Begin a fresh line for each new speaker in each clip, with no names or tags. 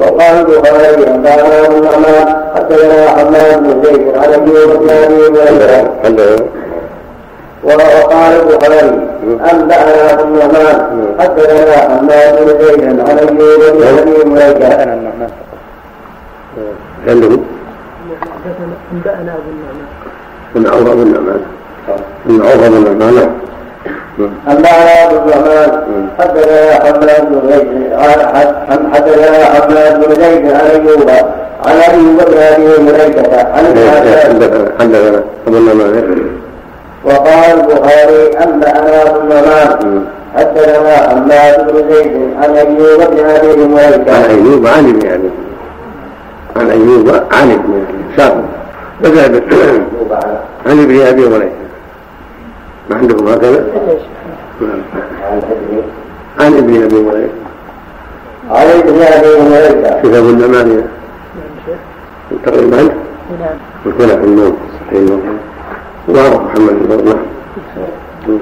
وقال البخاري انبانا ابو النعمان حدثنا حماد بن زيد عن ايوب بن ابي وقال البخاري انبانا ابو النعمان حدثنا حماد بن زيد عن ايوب بن ابي مليكه
عنده
انبانا ابو النعمان
بن عوف بن النعمان بن عوف بن النعمان
أنبأنا أبو الرحمن حدثنا حماد بن زيد حدثنا حماد بن زيد عن أيوب عن أبي بن أبي مليكة عن
حدثنا
وقال البخاري أنبأنا أبو النعمان حدثنا حماد بن زيد عن أيوب بن أبي مليكة
عن أيوب عن ابن أبي. عن أيوب عن أبي. ساق فذهب عن ابن أبي مليكة ما عندكم هكذا؟ عن ابن أبي مليكه
عن ابن أبي مليكه
كتاب النعمان تقريبا نعم. وكنا في النوم. صحيح. واضح محمد بن نعم.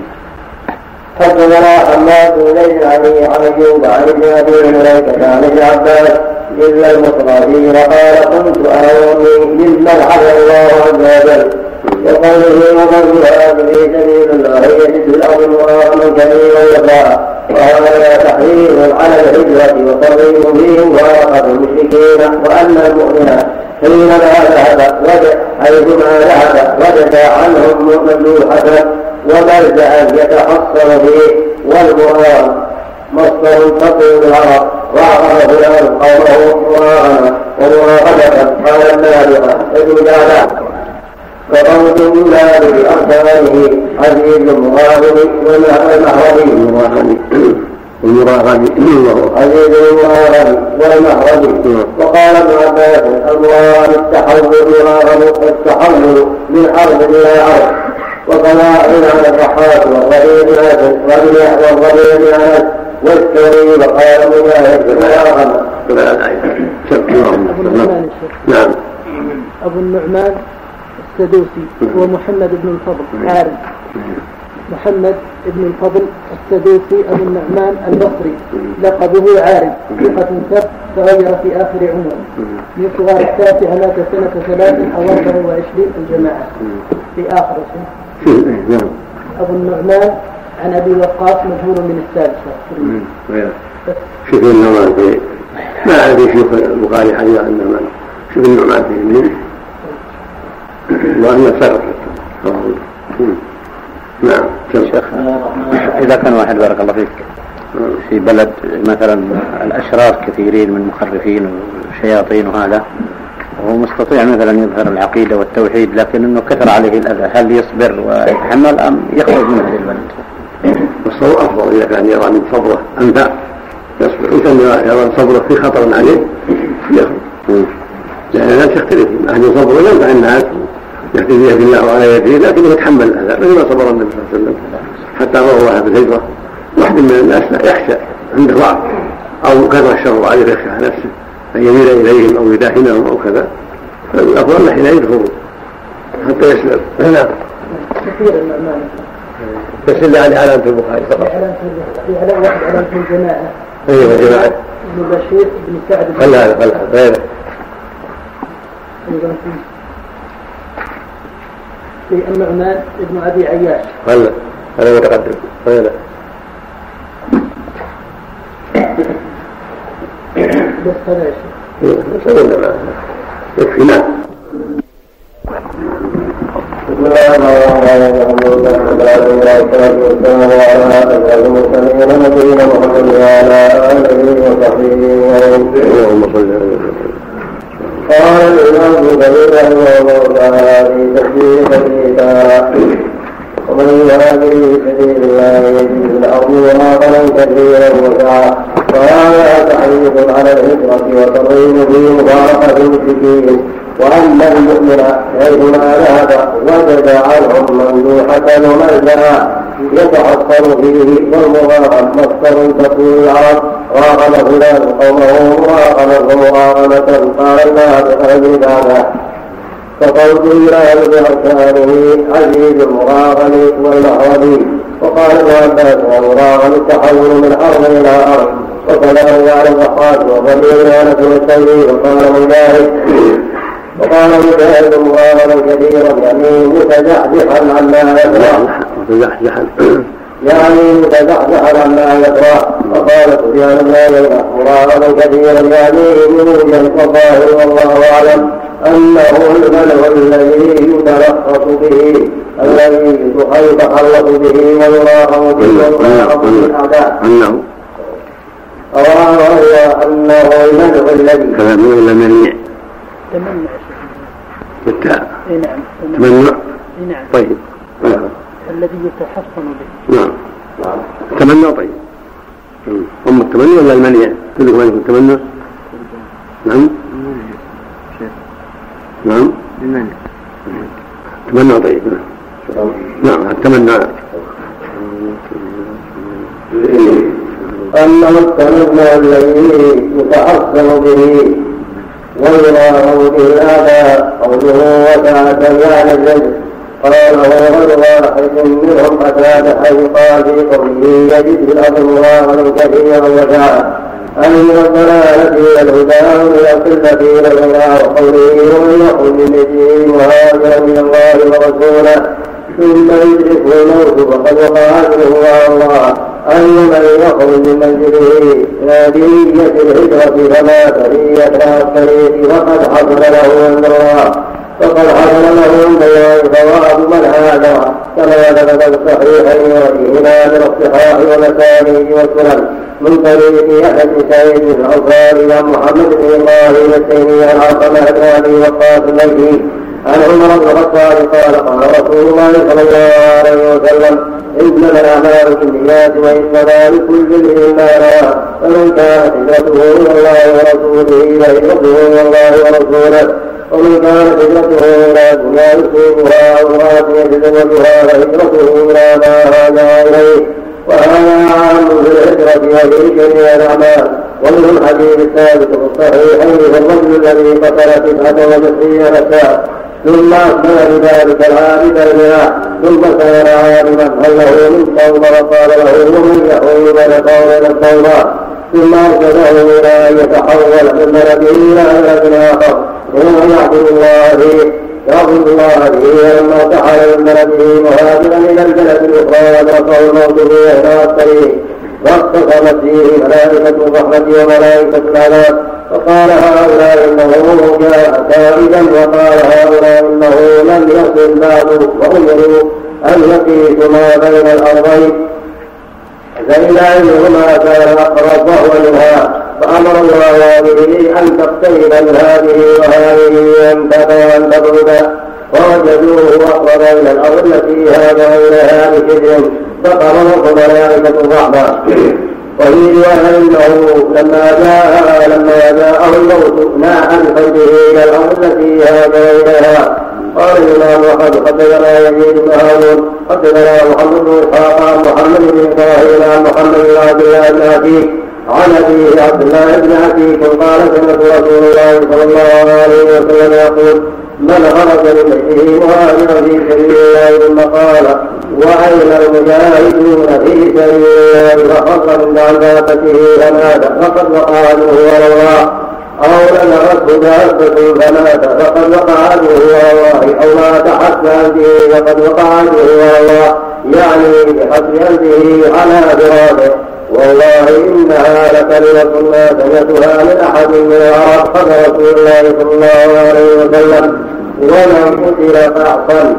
حدثنا حماد بن زيد عن ايوب عن ابن أبي مليكه عن ابن عباس إلا المصرفين قال كنت ارى ممن عبد الله عز وجل. وقوله ومن في سبيل الله يجد الأرض مراغما كثيرا يسعى وهذا تحريم على الهجرة وترغيب فيه مفارقة المشركين وأن المؤمن حينما ذهب حيثما ذهب وجد عنهم ممدوحة وملجأ يتحصن فيه والمراد مصدر تقول العرب وعقب فلان قومه مراغما ومراقبة قال النابغة تجد على فقول بأركانه عزيز المغاضب والمحرمي
المراغب
عزيز المغاضب والمحرمي وقال ابن عباس المراد التحول المراغب التحول من ارض إلى ارض وكما على الرحاة والربيع والربيع والثوري وقال مجاهد المراغب
نعم ابو النعمان السدوسي هو محمد بن الفضل. عارف؟ محمد بن الفضل السدوسي أبو النعمان البصري. لقبه عارف. ثقة ثبت تغير في آخر عمره. من صغار التاسعة مات سنة ثلاث أو أربع وعشرين الجماعة. في آخر سنة أبو النعمان عن أبي وقاص مجهول من السادسة.
شوف النعمان في ما أعرف شوف البخاري حديث عن النعمان. شوف النعمان في نعم
شيخ إذا كان واحد بارك الله فيك. في بلد مثلا الأشرار كثيرين من مخرفين وشياطين وهذا وهو مستطيع مثلا يظهر العقيدة والتوحيد لكن أنه كثر عليه الأذى. هل يصبر ويتحمل أم يخرج من هذه البلد؟
الصبر أفضل إذا كان يرى من صبره أنفع يصبر. إن كان يرى صبره في خطر عليه يخرج. لأن الناس يختلف أهل صبره ينفع الناس يهدي بيد الله وعلى يده لكنه يتحمل الاذى مثل ما صبر النبي صلى الله عليه وسلم. حتى روى في الهجره واحد من الناس لا يخشى عنده ضعف أو كثر الشر عليه يخشى على نفسه أن يميل إليهم أو يداهنهم أو كذا. فالافضل له حين يدخل حتى يسلم نعم بس اللي على علامة البخاري فقط.
في علامة واحد علامة الجماعة.
أيوه جماعة.
ابن بشير بن سعد.
خلها خلها. غيره.
في النعمان ابن أبي عياش.
هلا هذا متقدم هلا
بس هذا يا
شيخ. سوينا معه يكفي نعم بسم الله الرحمن الرحيم والصلاة والسلام على أشرف المرسلين نبينا محمد وعلى آله وصحبه ومن اللهم صل على قال الإمام ابن رحمه الله تعالى في تفسير قوله ومن يهاجر في سبيل الله يجد الأرض وماطلا كثيرا وسعة وهذا تحريض على الهجرة وترغيب في مباركة المشركين وأن المؤمن حيثما ذهب وجد عنهم ممدوحة وملجأ يتحصن فيه والمراغم مصدر تكون العرب راغم فلان قومه مراغمة ومراغمة قال بأهل هذا فقول الله بأركانه عزيز المراغم والمحرم وقال ابن عباس المراغم التحول من أرض إلى أرض.
وكذلك على الضحاك وضمير انس والثوري وقال مجاهد وقال مجاهد الله كثيرا يعني متزحزحا عما يكره
متزحزحا.
يعني متزحزحا عما يكره وقال سفيان بن عيينة مراغبا كثيرا يعني نورا والظاهر والله أعلم أنه المنع الذي يتلخص به الذي يتخلص به ويراقب به ويراقب به الاعداء
انه
وهو أنه المنع الذي
كلام ولا منيع
تمنع
بالتاء
اي نعم
تمنع.
اي نعم.
طيب.
الذي يتحصن به.
نعم. تمنى طيب. أم التمني ولا المنيع؟ كلكم عندكم التمنى؟ نعم. نعم.
المنع
تمنى طيب. نعم التمنى
أنه التمنى الذي يتحصن به ويراه به الآباء قوله وسعة يعني قاله غير واحد منهم أتى حيث قال في قوله يجد الأرض الله كثيرا وسعة أي من الضلالة إلى الهدى ومن القلة إلى الهدى وقوله ومن يقل بمثله مهاجرا من الله ورسوله. ثم يدركه الموت فقد وقع اجره على الله أي من يخرج من منزله إلى بنية الهجرة فمات في الطريق فقد حصل له عند الله فقد حصل له الله ثواب من هاجر كما ثبت الصحيحين وفيهما من الصحاح والمسانيد والسنن من طريق بن سعيد الانصاري عن محمد بن إبراهيم التيمي عن علقمه بن أبي وقاص المكي عن عمر بن الخطاب قال قال رسول الله صلى الله عليه وسلم انما الأعمال بالنيات وانما لكل امرئ ما نوى فمن كانت هجرته إلى الله ورسوله فهجرته إلى الله ورسوله ومن كانت هجرته إلى دنيا يصيبها أو امراه يتزوجها فهجرته إلى ما هاجر اليه وهذا عام في الهجرة وفي جميع الأعمال ومن الحديث الثابت في الصحيحين في الرجل الذي قتل تسعة وتسعين نفسا ثم أكمل بذلك العابد الماء ثم كان عالما هل له من توبة وقال له ومن يحول بين قول التوبة ثم أرشده إلى أن يتحول من بلده إلى بلد آخر. وهو يعبد الله يعبد الله به ولما ارتحل من بلده مهاجرا إلى البلد الأخرى أدركه الموت في إحدى الطريق واختصمت فيه ملائكة الرحمة وملائكة العذاب فقال هؤلاء إنه جاء تائبا وقال هؤلاء إنه لم يصل بعد وأمروا أن يقيسوا ما بين الأرضين. علمهما كان أقرب وهو منها فأمر الله أن تقترب من هذه وهذه أن وأن تبعد فوجدوه أقرب إلى الأرض التي هذا إليها بشبر فقرره ملائكة الرحمة وفي رواية أنه لما جاء لما جاءه الموت ناح بقلبه إلى الأرض التي هاجر إليها قال الإمام أحمد حدثنا يزيد بن هارون حدثنا محمد بن إسحاق عن محمد بن إبراهيم عن محمد بن عبد الله بن عتيق عن أبيه عبد الله بن عتيق قال سمعت رسول الله صلى الله عليه وسلم يقول من خرج من بيته مهاجرا في سبيل الله ثم قال وأين المجاهدون في سبيل الله؟ فخر من عبادته فمات فقد وقع على الله أو نزغته دابة فمات فقد وقع على الله أو مات حتى أنفه فقد وقع على الله يعني بحسب أنفه على فراشه والله إنها لكلمة ما سمعتها من أحد من العرب قبل رسول الله صلى الله عليه وسلم ومن قتل فأحسن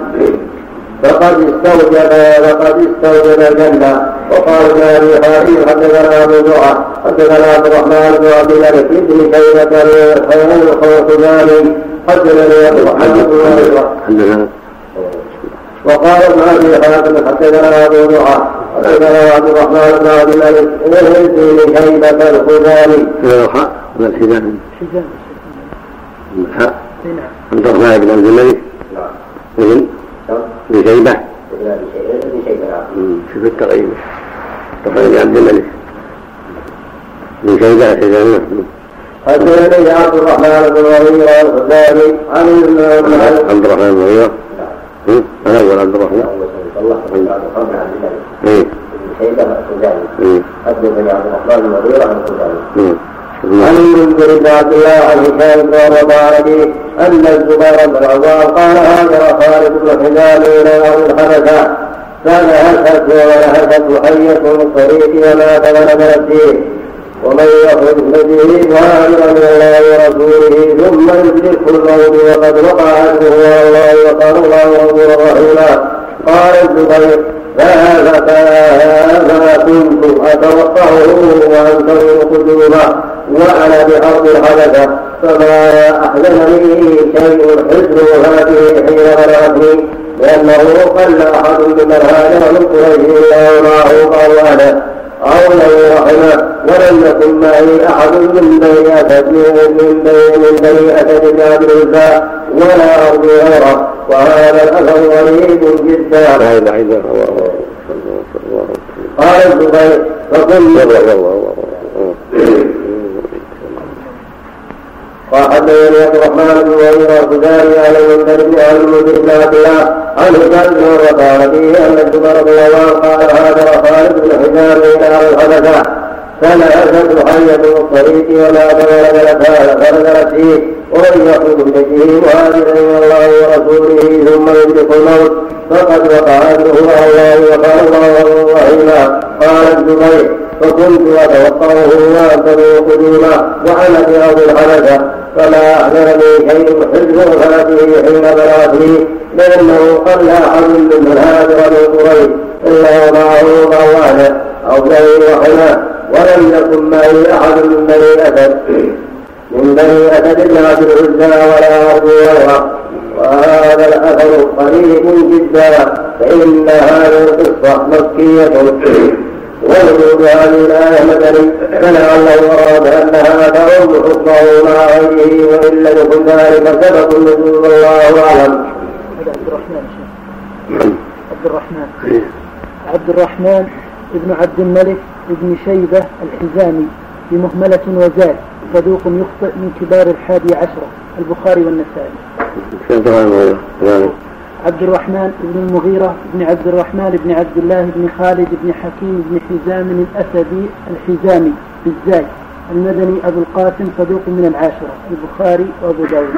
فقد استوجب فقد استوجب الجنة وقال ابن حاتم حدثنا ابو زرعة حدثنا عبد الرحمن بن عبد الملك بن شيبة الخوصباني حدثنا أبو محمد وقال ابن أبي حاتم حدثنا أبو زرعة حدثنا عبد الرحمن بن عبد الملك بن شيبة الخزاني.
الحاء ولا؟
حزام
الحاء
نعم
عبد الرحمن بن عبد الملك نعم بشيبة شوف التغيير تقريب عبد الملك. من شيبة
حدثني عبد الرحمن بن وليد الخزاعي عن
عبد الرحمن بن وليد أنا أول عبد الرحمن.
شيبة حدثني عبد الرحمن بن مغيرة عن المنذر بن عبد الله عن هشام بن رضي ان الزبير بن العوام قال هاجر خالد بن حزام إلى ارض الحبشه فنهشت ونهشت حية الطريق ومات ونزلت فيه ومن يخرج به مهاجرا إلى الله ورسوله ثم يدركه الموت وقد وقع عنه الله وقال الله غفورا رحيما قال الزبير فهذا كنت اتوقعه وانتظر قدومه وأنا بارض الحدث فما احزنني شيء حزن هذه حين بلغتني لأنه قل أحد ممن هاجر من قريش إلا ومعه قوانا أو له رحمه ولم يكن معي أحد من بني أسد من بني أسد بن عبد ولا أرض غيره وهذا الأثر غريب جدا. لا إله إلا الله. قال الزبير فقل وحدثني عبد الرحمن بن وليد الخزاري على المنذر أهل المنذر بن عبد الله عن هشام بن وقال فيه ان الزبير رضي الله قال هاجر خالد بن حزام إلى الحبشه فنهشت حية الطريق وما فنزلت فنزلت فيه. ومن يخرج بيته مهاجرا إلى الله ورسوله ثم يدرك الموت فقد وقع على الله وقال الله رحيما قال الزبير فكنت اتوقعه وانتظر قدوما وأنا في ارض الحبشه فما احزنني شيء حزن هذه حين بلغتني لأنه قل احد من هاجر من قريش الا ومعه موانع أو ذوي رحمه ولم يكن معي احد من بني اسد من بني اسد لا العزى ولا غيرها وهذا الأثر قريب جدا فإن هذه القصة مكية. ووجود هذه الآية مدني فلعله أراد أنها تعم حكمه مع غيره وإن لم يكن ذلك سبب النزول والله أعلم.
عبد الرحمن عبد الرحمن. عبد الرحمن ابن عبد الملك ابن شيبة الحزامي. بمهملة وزاد صدوق يخطئ من كبار الحادي عشرة البخاري والنسائي. عبد الرحمن بن المغيرة بن عبد الرحمن بن عبد الله بن خالد بن حكيم بن حزام الأسدي الحزامي بالزاي المدني أبو القاسم صدوق من العاشرة البخاري وأبو داود.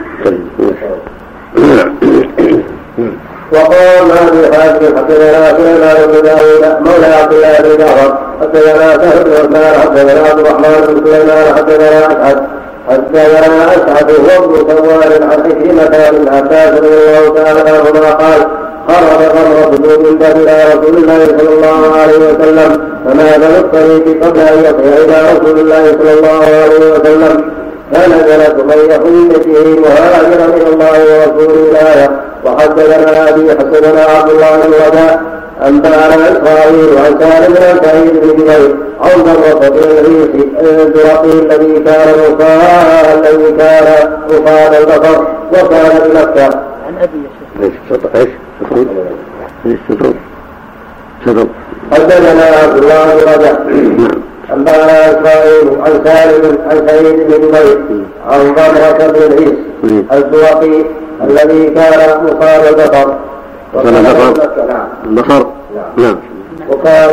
وقال ما في حاتم حدثنا سليمان بن داوود مولى عبد الله بن جعفر حدثنا سهل بن عثمان حدثنا عبد الرحمن بن سليمان حدثنا اسعد حدثنا اسعد هو ابن سوار عن عكرمه بن عباس رضي الله تعالى عنهما قال خرج غمرة من باب إلى رسول الله صلى الله عليه وسلم فمات في الطريق قبل ان يصل إلى رسول الله صلى الله عليه وسلم فنزل سمية من بيته مهاجرا إلى الله ورسوله الايه وحدثنا ابي حدثنا عبد الله بن وداع انبانا اسرائيل عن سالم بن سعيد بن جبير عن ضرة بن الريس الزرقي الذي كان مصاب الذي كان مصاب البصر وكان بمكة.
عن
أبي إيش؟ إيش؟ إيش؟
حدثنا عبد الله بن رجع انبانا اسرائيل عن سالم عن سعيد بن جبير عن ضرة بن الريس الزرقي الذي كان مصاب البصر
كان البصر
نعم.
البصر نعم.
وكان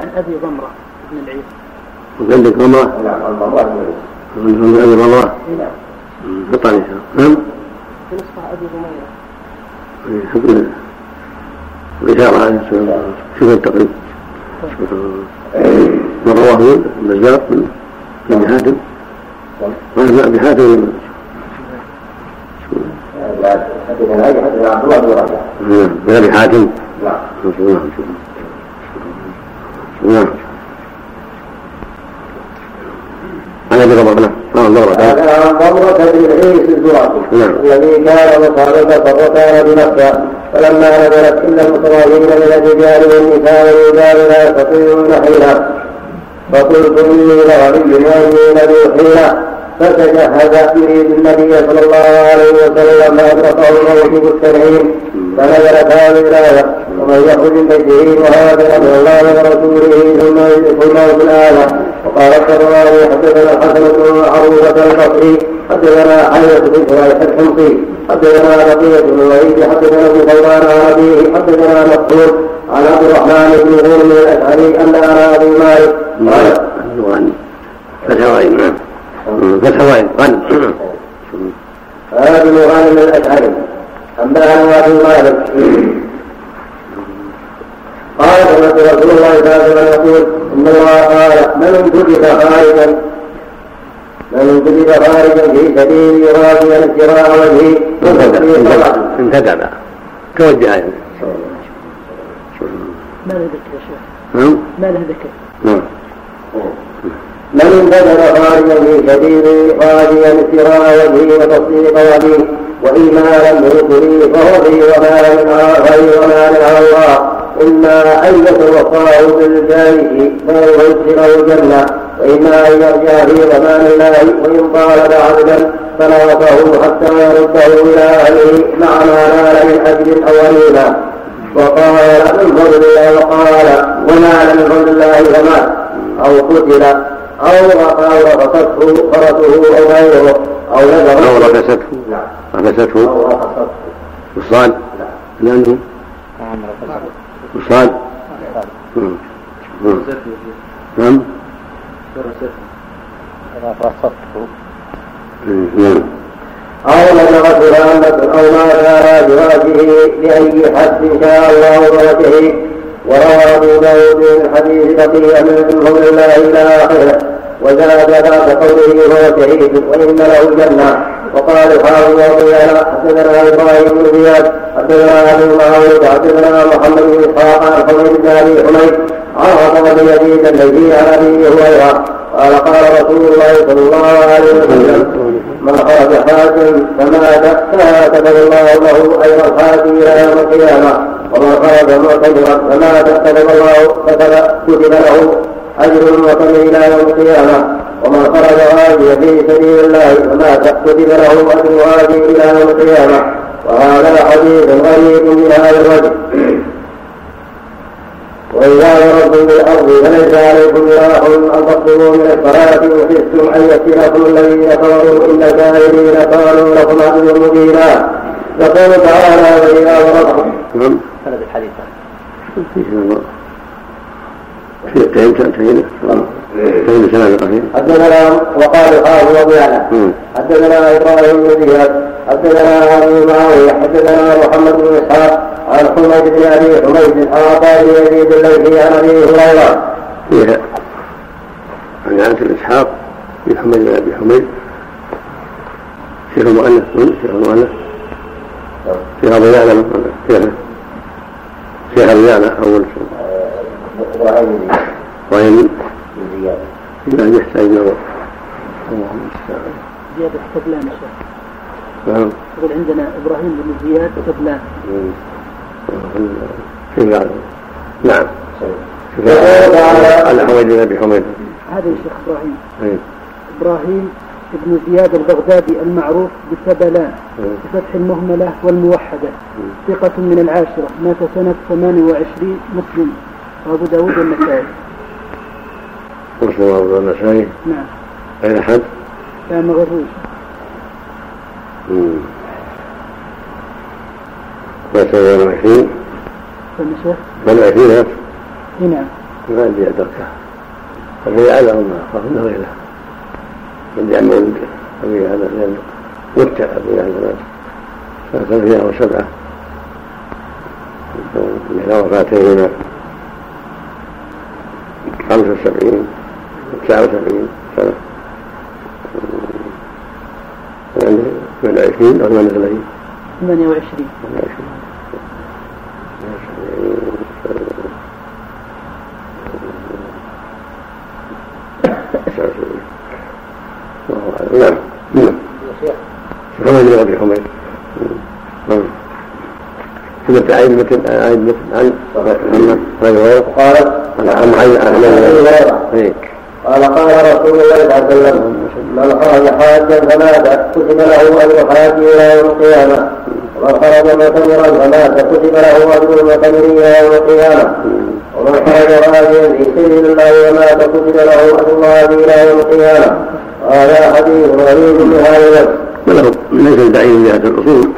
عن أبي ضمره بن العيس.
وعندك رماه
نعم الله
عند أبي رماه بطل نعم.
في نسخه ابي ضميره
حكم الإشارة عليه السلام شوف التقريب. من رواه البزار من ابن حاتم قال ابن حاتم نعم من ابي حاتم
نعم
نعم عن ابي رمضان نعم
هذا عن ضمرة بن الزرقي
نعم.
الذي كان مصابة وكان بمكة. فلما نزلت إلا المتراهين من الرجال والنساء والرجال لا يستطيعون حيلا فقلت إني لغني لذو حيلة فتجهز يريد النبي صلى الله عليه وسلم فأدركه الموت بالتنعيم فنزلت هذه الآية ومن يخرج من بيته مهاجرا من الله ورسوله ثم يدرك الموت الآية. وقال الطبراني حدثنا الحسن بن عروبة البصري حدثنا حية بن شريح الحمصي. حدثنا بقية بن الوليد حدثنا ابن ثوبان عن أبيه حدثنا مقبول. عن عبد الرحمن بن غنم الأشعري أن أنا ابي مالك.
قال وعين نعم. وعين غنم
هذا بن غانم الأشعري. أنبأنا ابي مالك. قال سمعت رسول الله صلى الله عليه وسلم يقول إن الله قال من كتب خارجا؟ من كتب خارجا في سبيل راضيا ابتغاء وجهه.
انتدب. توجه. يعني
ما له ذكر يا شيخ.
نعم.
ما له ذكر.
نعم.
من انتدب خارجا في سبيل راضيا ابتغاء وجهه وتصديق وجهه وإيمانا برسله فهو في وما غير وما على الله. إما أن يتوفاه بالجائز فيدخله الجنة وإما أن يرجع في ضمان الله وإن طالب عبدا فنوفه حتى يرده إلى أهله مع ما نال من أجر أو وقال من فضل الله وقال ونال من فضل الله فمات أو قتل أو رقصته فرسه أو غيره
أو نذر. أو رقصته. رقصته.
أو رقصته.
وصال. لأنه وصال. نعم. نعم.
أو نزغت رحمة أو ما كان براسه لأي حد شاء الله بوجهه وروى أبو داود من حديث بقية من قول الله إلى آخره. وزاد ذات قوله وهو شهيد وإن له الجنة. وقال الحافظ رضي حدثنا إبراهيم بن زياد حدثنا أبو معاويه حدثنا محمد بن إسحاق عن حميد بن أبي حميد عن عقبه بن يزيد الذي عن أبي هريرة. قال قال رسول الله صلى الله عليه وسلم. من خرج حاجا فمات فكتب الله له اجر الحاج إلى يوم القيامة. ومن خرج معتمرا فمات كتب الله كتب له أجر المعتمر إلى يوم القيامة. ومن خرج غازيا في سبيل الله فمات كتب له أجر غازي إلى يوم القيامة. وهذا حديث غريب من هذا الوجه وإذا ضربتم بالأرض فليس عليكم جناح أن تقصروا من الصلاة إن خفتم أن يفتنكم الذين كفروا إن الكافرين كانوا لكم عدوا مبينا يقول تعالى وإذا ضربتم
نعم.
سند الحديث.
في تنتهي تنتهي سنة الأخير
حدثنا وقال الحافظ أبو يعلى. حدثنا إبراهيم بن زياد. حدثنا أبو معاوية. حدثنا محمد بن إسحاق. عن حميد بن أبي حميد عن عطاء بن يزيد الليثي عن أبي هريرة.
فيها عن انس بن اسحاق بن حميد بن أبي حميد. شيخ المؤلف شيخ المؤلف. شيخ أبو يعلى شيخ شيخ أبو يعلى
أول إبراهيم
وين
زياد
لا يحتاج نظر اللهم المستعان
زيادة قبلان يا شيخ.
نعم.
يقول عندنا إبراهيم بن زياد قبلان
يعلم نعم. على حميد بن ابي حميد
هذا يا شيخ إبراهيم.
أي.
إبراهيم بن زياد البغدادي المعروف بسبلان بفتح المهملة والموحدة. ثقة من العاشرة. مات سنة 28 مسلم. وأبو داود والنسائي.
مسلم وابو النسائي.
نعم.
غير أحد؟
لا مغروش
مات 28
فما شيخ
28 مات
إي نعم.
ما عندي أدركة. أبي على ما أخاف من غيره. عندي عن مولد أبي على لأنه متع أبي على سنة ثلاثمائة وسبعة. إلى وفاتهما خمسة وسبعين تسعة وسبعين سنة. يعني من عشرين أو من ثلاثين
28
من وسبعين الله أعلم نعم نعم حميد بن أبي حميد نعم مثل عيد مثل عن ابي هريره
قالت
عن عن
ابي
إيه.
قال قال رسول الله صلى الله عليه وسلم من خرج حاجا فمات كتب له اجر حاج إلى يوم القيامه ومن خرج معتمرا فمات كتب له اجر المعتمر إلى يوم القيامه ومن خرج راجيا في سبيل الله ومات كتب له اجر الله إلى يوم القيامة. هذا حديث غريب من هذا الوجه.
وله ليس البعيد من جهة الأصول.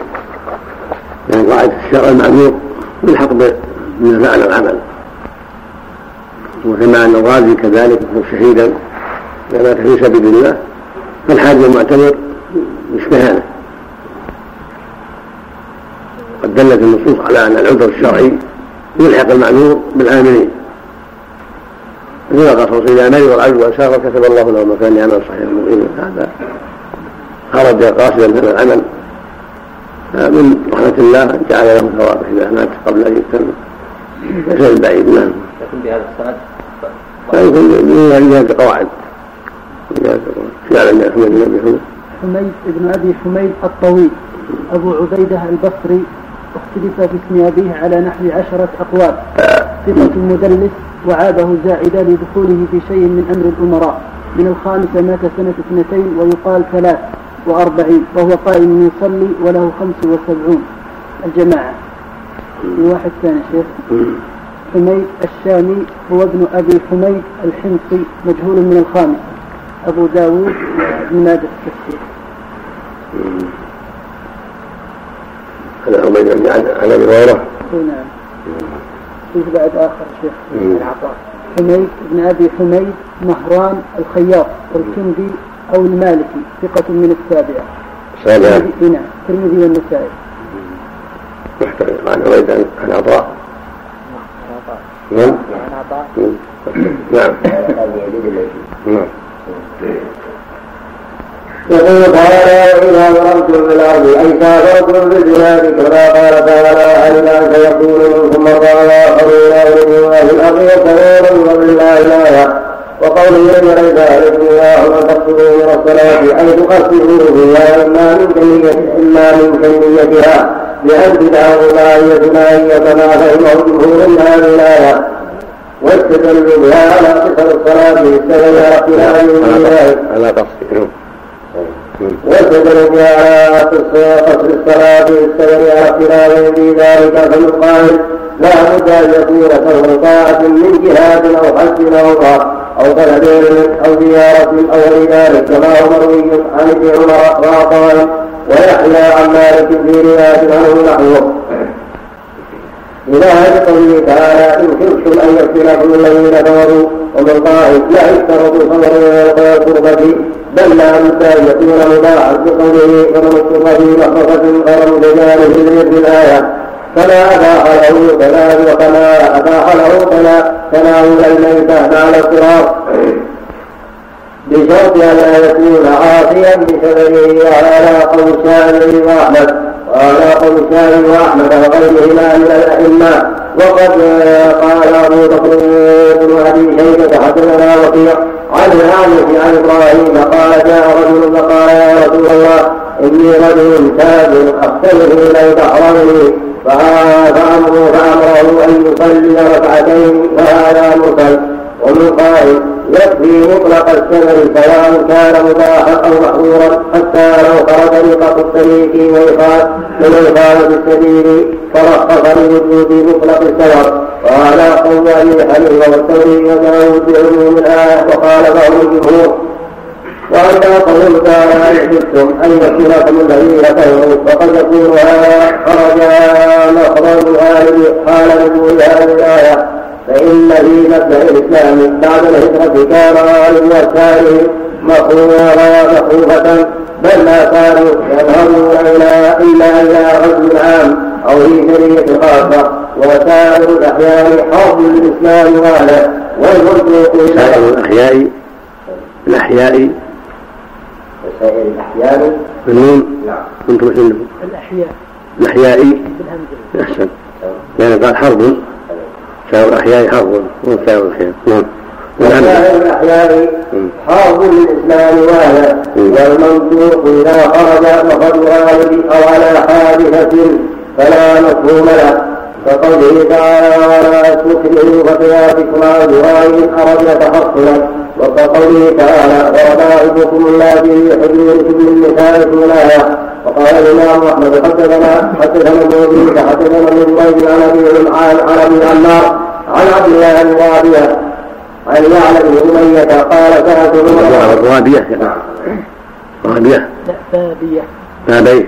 يعني قاعدة الشرع المعمور يلحق من فعل العمل. وكما أن الغازي كذلك يكون شهيدا. إذا مات في سبيل الله. فالحاج المعتمر باستهانة قد دلت النصوص على أن العذر الشرعي يلحق المعذور بالعاملين مثل قال إذا مرض العبد وسافر كتب الله له مكان يعمل صحيح مقيما هذا خرج قاصدا هذا العمل. من رحمة الله جعل له ثواب إذا مات قبل أن يتم ليس بعيد نعم.
لكن بهذا السند؟
لا يكون من جهة القواعد. من جهة القواعد في حميد بن أبي حميد.
حميد بن أبي حميد الطويل. أبو عبيدة البصري اختلف في اسم أبيه على نحو عشرة أقوال. صفة مدلس وعابه زائدة لدخوله في شيء من أمر الأمراء. من الخامسة مات سنة اثنتين ويقال ثلاث وأربعين وهو قائم يصلي وله خمس وسبعون. الجماعة. واحد ثاني شيخ. حميد الشامي هو ابن أبي حميد الحمصي مجهول من الخامس. أبو داود بن ماجه التفسير.
حميد عن أبي هريرة
نعم. فيه بعد آخر شيخ العطاء. حميد بن أبي حميد مهران الخياط الكندي أو المالكي ثقة من السابعة.
سابعة
نعم. الترمذي والنسائي.
محتاج عن عبيد عن عطاء. نعم. نعم. نعم.
يقول تعالى إذا ضربتم في الأرض أي سافرتم في البلاد كما قال تعالى علم أن سيكون منكم مرضى وآخرون يضربون في الأرض يسألون وبالله الآية. وقوله ليس عليكم الله أن تقصدوا من الصلاة. أي تقصدوا فيها إما من كمية إما من كميتها بأن تدعوا الآية معية كما فهمه الجمهور من هذه الآية واستدلوا بها على قصر الصلاة. استدل اختلاف من ذلك
على قصد
واستدلوا بها على قصر الصلاة استدل على اختلاف في ذلك فيقال لا بد أن يكون فهو طاعة من جهاد أو حج أو طاعة أو طلب أو زيارة أو غير ذلك كما هو مروي عن ابن عمر وعطاء ويحيى عن مالك في رواية عنه نحوه هذه قوله تعالى إن خفتم أن يفتنكم الذين كفروا ومن قائل لا يشترط الخمر والقربة بل لا بد أن يكون مباحا بقوله فمن اضطر في محفظة غير متجانس في الآية فلا أباح له فلا وكما أباح له تناول الميتة مع الاضطرار بشرط ألا يكون عاصيا بسببه وعلى قول الشافعي وأحمد وعلى قول الشافعي وأحمد وغيرهما من الأئمة. وقد قال أبو بكر بن أبي شيبة حدثنا وكيع عن الأعمش عن إبراهيم قال جاء رجل فقال يا رسول الله إني رجل تاجر أختلف إلى تحرمني فأمره فأمره أن يصلي ركعتين وهذا مرسل ومن قائل يكفي مطلق السبب سواء كان مباحا أو محظورا حتى لو خرج نقاط الطريق والإخالة السبيل فرخص لوجود مطلق السبب وهذا قول أبي حنيفة والثوري وداود بعموم الآية وقال بعض الجمهور وأما قول تعالى أن خفتم أن يكونكم الذين كفروا فقد يكون هذا خرج مخرج حال نزول هذه الآية. فإن في مبدأ الإسلام بعد الهجرة كان غالب أفكارهم مخوفا مخوفة بل ما كانوا يذهبون إلى إلا إلى غزو عام أو في شريعة خاصة وسائر الأحيان حرب الإسلام وأهله والملك
سائر الأحياء الأحياء
سائر الأحيان
بالنون
نعم.
كنت
الأحياء.
الأحياء.
بالهمزة
أحسن. يعني قال حرب سائر الأحياء حرب مو سائر الأحياء. نعم.
وسائر الأحياء حرب للإسلام وأهله والمنطوق إذا خرج وقد غالب أو على حادثة فلا مفهوم له. كقوله تعالى ولا تكرهوا فتياتكم على إن أردنا تحصنا وكقوله تعالى وربائبكم اللاتي حجوركم من نسائكم الآية وقال الإمام أحمد حدثنا حدثنا ابن حدثنا ابن زبير عن أبي عن أبي عمار عن عبد الله بن رابية عن يعلى بن أمية قال سألت عمر
رابية رابية
لا بابية.
بابي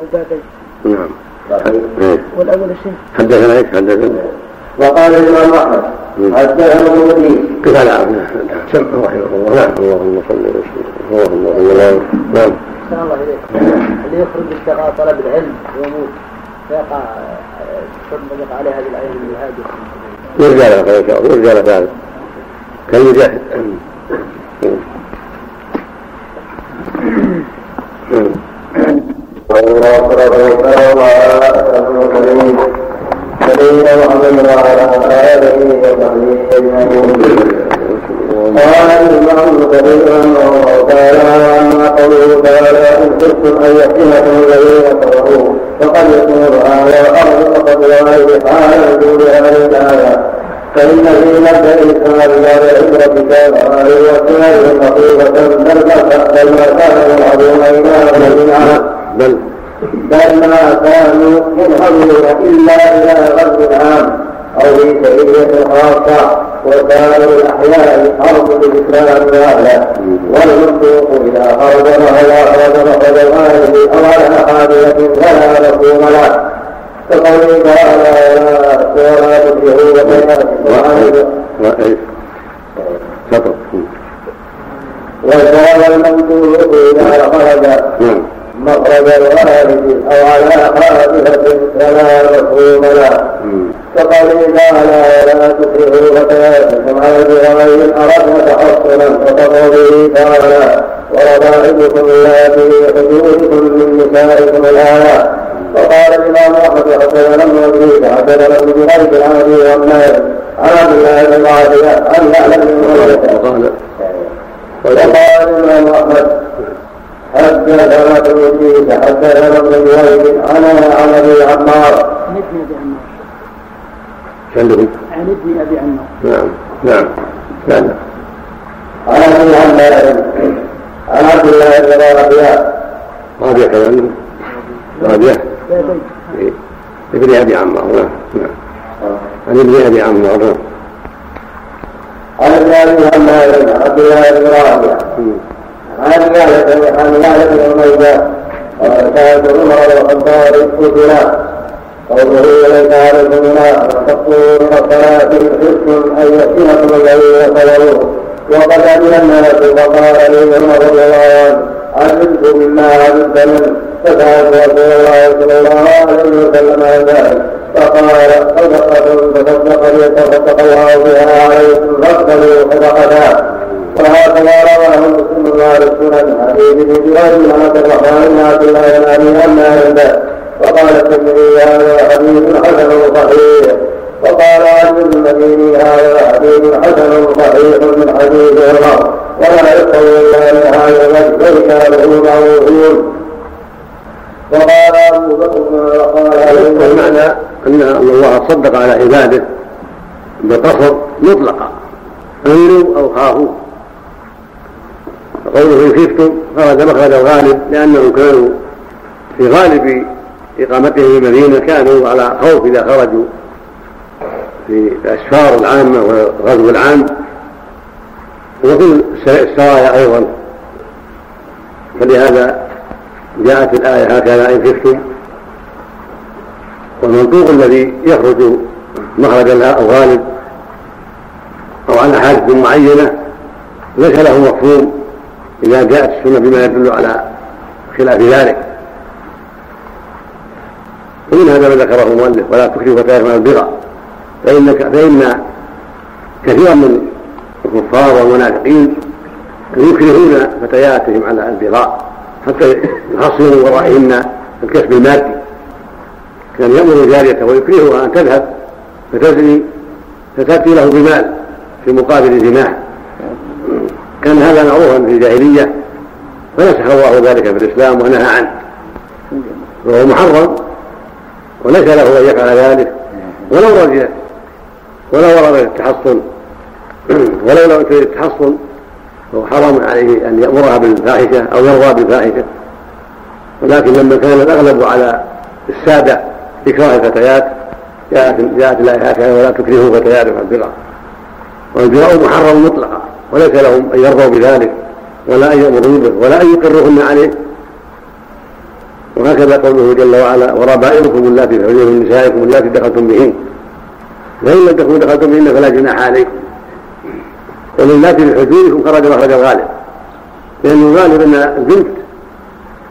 أو بابي
نعم.
والأول الشيخ.
حدثنا إيش؟ حدثنا.
وقال الإمام أحمد حدثنا المدين
كفى نعم سمع رحمه الله. نعم. اللهم صل وسلم. اللهم صل وسلم نعم.
الله إليك اللي يخرج ابتغاء طلب العلم ويموت فيقع تطبق عليه هذه الآية من الهاجر
يرجع له يرجع له ذلك كالمجاهد
والصلاة والسلام على أشرف المرسلين نبينا محمد وعلى آله وصحبه أجمعين قال الإمام الكبير رحمه الله تعالى وأما قوله تعالى إن خفتم أن يفتنكم الذين كفروا فقد يكون هذا الأرض فقد وعيه حال وجود الآية فإن في مبدأ الإسلام بعد العبرة كان هذه وسائل خطيبة بل ما كان يلعبون إلى
بل
بل ما كانوا ينهضون إلا إلى غرب عام أو في سرية خاصة وكانوا الأحياء أرض الإسلام أهله والمنطوق إذا خرج فهو أخرج مخرج الغالب أو على حاملة فلا مفهوم له. كقوله تعالى ولا تكرهوا بيناتكم
شطر
وكان المنطوق إذا خرج
نعم.
مخرج الوالد أو على حادثة فلا مفهوم له. كقوله تعالى ولا تكرهوا فتياتكم على بغير أردنا تحصنا وكقوله تعالى وربائبكم اللاتي في حجوركم من نسائكم الآية وقال الإمام أحمد حدثنا ابن أبي حدثنا ابن جريج عن أبي غمار عن عبد الله بن عافية عن يعلم بن وقال الإمام أحمد حدثنا حدثنا ابن جريج عن عن أبي عمار
عن ابن أبي عمار
عندكم
عن ابن أبي عمار
نعم نعم نعم
عن ابي عمار عن عبد الله بن
كان رابع
لا بيت
إيه. ابن ابي عمار نعم نعم عن ابن ابي عمار نعم
عن ابن ابي عمار عبد الله بن رافع عن يعلى عن يعلى بن قال كانت عمر بن الخطاب قتلا قوله ليس عليكم جناح تقولوا من الصلاه إن خفتم أن يفتنكم الذين كفروا وقد امن الناس فقال لي عمر رضي الله عنه علمت مما علمت منه. فسالت رسول الله صلى الله عليه وسلم عن ذلك فقال صدقة تصدق ليتصدق الله بها عليكم فاقبلوا صدقتها وهكذا رواه مسلم وعلى السنن حديث ابن جريج عن عبد الرحمن بن عبد الله بن ابي عنده وقال الترمذي هذا حديث حسن صحيح وقال بن المديني هذا حديث حسن صحيح من حديث عمر ولا يقوى الا من هذا الوجه رجاله معروفون وقال ابو بكر وقال
والمعنى أن الله صدق على عباده بالقصر مطلقا امنوا أو خافوا فقوله إن خفتم خرج مخرج الغالب لأنهم كانوا في غالب إقامتهم في المدينة كانوا على خوف إذا خرجوا في الأسفار العامة والغزو العام. وفي السرايا أيضا. فلهذا جاءت الآية هكذا إن خفتم. والمنطوق الذي يخرج مخرج الغالب أو على حاجة معينة ليس له مفهوم. إذا جاءت السنة بما يدل على خلاف ذلك. ومن هذا ما ذكره المؤلف ولا تكرهوا فتيات من البغى فإن فإن كثيرا من الكفار والمنافقين يكرهون فتياتهم على البغاء حتى يحصلوا من ورائهن الكسب المادي. كان يأمر جاريته ويكرهها أن تذهب فتزني فتأتي له بمال في مقابل زناه كان هذا معروفا في الجاهلية فنسخ الله ذلك في الإسلام ونهى عنه. وهو محرم وليس له أن يفعل ذلك. ولو رجع ولو ورد التحصن ولو لم يكن التحصن فهو حرام عليه أن يأمرها بالفاحشة أو يرضى بالفاحشة. ولكن لما كان الأغلب على السادة إكراه الفتيات جاءت جاءت الآية هكذا ولا تكرهوا فتياتكم على البغاء والبغاء محرم مطلقا وليس لهم أن يرضوا بذلك ولا أن يأمروا به ولا أن يقروهن عليه. وهكذا قوله جل وعلا وربائبكم اللاتي في من نسائكم اللاتي دخلتم بهن. فإن لم تكونوا دخلتم بهن فلا جناح عليكم. وللاتي بحجوركم خرج مخرج الغالب. لأن الغالب أن البنت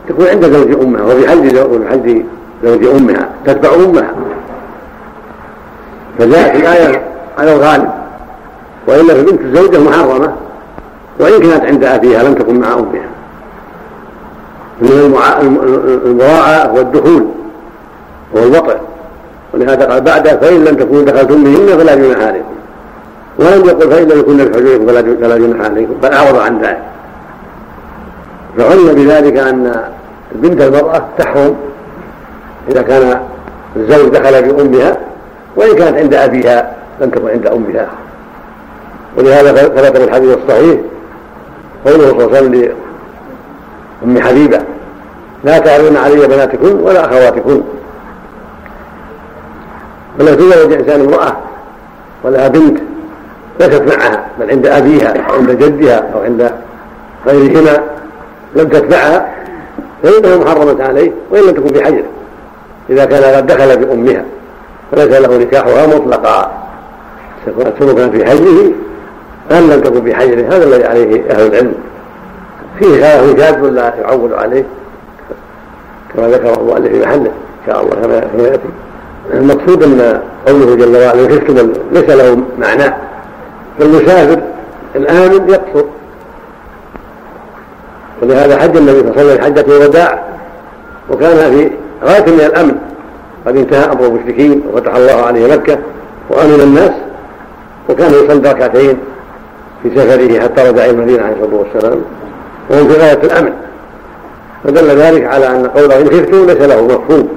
تكون عند زوج أمها وفي وفي حج زوج أمها تتبع أمها. فجاءت الآية على الغالب. وإلا فبنت الزوجة محرمة وإن كانت عند أبيها لم تكن مع أمها. من المراعاة والدخول والوطئ. ولهذا قال بعد فإن لم تكونوا دخلتم بهن فلا جناح عليكم. ولم يقل فإن لم يكن حجوركم فلا جناح عليكم بل أعرض عن ذلك. فعلم بذلك أن بنت المرأة تحرم إذا كان الزوج دخل بأمها وإن كانت عند أبيها لم تكن عند أمها. ولهذا ثبت في الحديث الصحيح. قوله صلى الله عليه وسلم لأم حبيبة لا تعرضن علي بناتكن ولا أخواتكن. ولا تزوج إنسان امرأة ولها بنت ليست معها بل عند أبيها أو عند جدها أو عند غيرهما لم تتبعها فإنها محرمة عليه وإن لم تكن في حجره إذا كان قد دخل بأمها فليس له نكاحها مطلقا. كان في حجره أم لم تكن في حجره هذا الذي عليه أهل العلم. فيه خلاف شاذ لا يعول عليه كما ذكره المؤلف في محله إن شاء الله كما يأتي. المقصود أن قوله جل وعلا خفتم ليس له معنى فالمسافر الآمن يقصر ولهذا حج النبي صلى الله عليه وسلم حجة الوداع وكان في غاية من الأمن. قد انتهى أمر المشركين وفتح الله عليه مكة وأمن الناس وكان يصلي ركعتين. في سفره حتى رجع إلى المدينة عليه الصلاة والسلام وهم في غاية الأمن. فدل ذلك على أن قوله إن خفتم ليس له مفهوم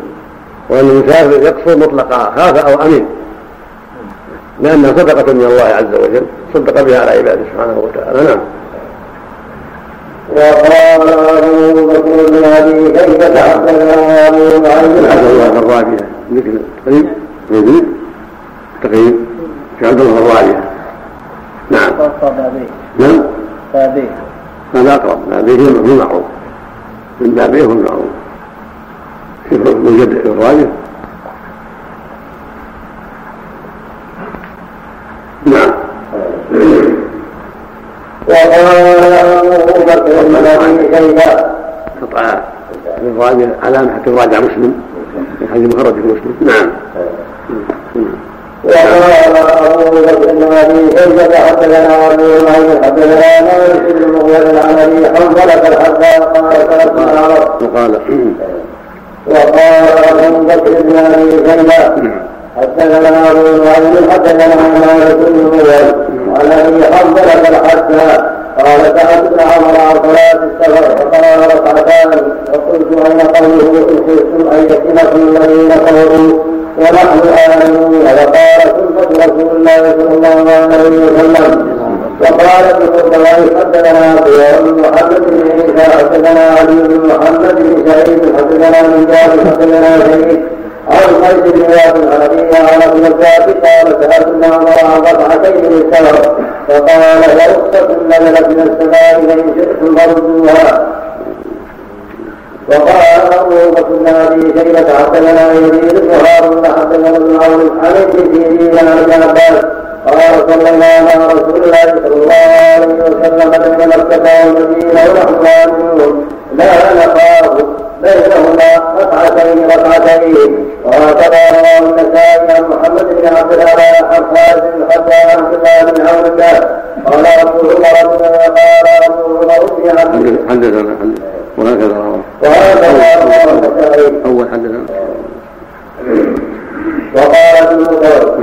وأن المسافر يقصر مطلقا خاف أو أمن لأنها صدقة من الله عز وجل صدق بها على عباده سبحانه وتعالى. نعم.
وقال أبو بكر بن أبي كيف تحدثنا أبو
عبد الله الرابعة ذكر قريب موجود تقريب؟ في عبد الله الرابعة نعم. نعم. بابيه هذا أقرب. بابيه هو المعروف. من بابيه هو المعروف. من جد الراجح نعم
وقال أبو بكر بن أبي شيبة
قطع الراجع علامة حتى الراجع مسلم. في حديث مخرج مسلم. نعم.
وقال أبو بكر بن أبي شيبة حدثنا أبو نعيم حدثنا مالك بن مغير العملي حنظلة الحذاء قال سألتنا
وقال
وقال أبو بكر بن أبي شيبة حدثنا أبو نعيم حدثنا مالك بن مغير عن أبي حنظلة الحذاء قال سألت ابن عمر عن صلاة السفر فقال ركعتان وقلت أين قوله إن خفتم أن يفتنكم الذين كفروا ونحن آمنون. وقال سنة رسول الله صلى الله عليه وسلم وقال ابن قردوي حدثنا بن محمد بن عيسى حدثنا علي بن محمد بن سعيد حدثنا من جابر حدثنا شريك عن قيس بن واد ابي عن ابن قال سالت ابن عمر عن ركعتين للسفر فقال لرخصة نزلت من السماء فان شئتم فردوها. وقال ابو بكر بن ابي شيبه حدثنا يزيد بن هارون حدثنا ابن عون عن سيرين عن ابن عباس. قال صلينا على رسول الله صلى الله عليه وسلم بين مكه والمدينه ونحن امنون لا نخاف بينهما ركعتين ركعتين. وهكذا رواه النسائي عن محمد بن عبد الله خالد حتى عبد الله بن عون قال أبو عمر قال ابو عمر
حدثنا وهكذا رواه
وهكذا
أول حدثنا
وقال ابن مطر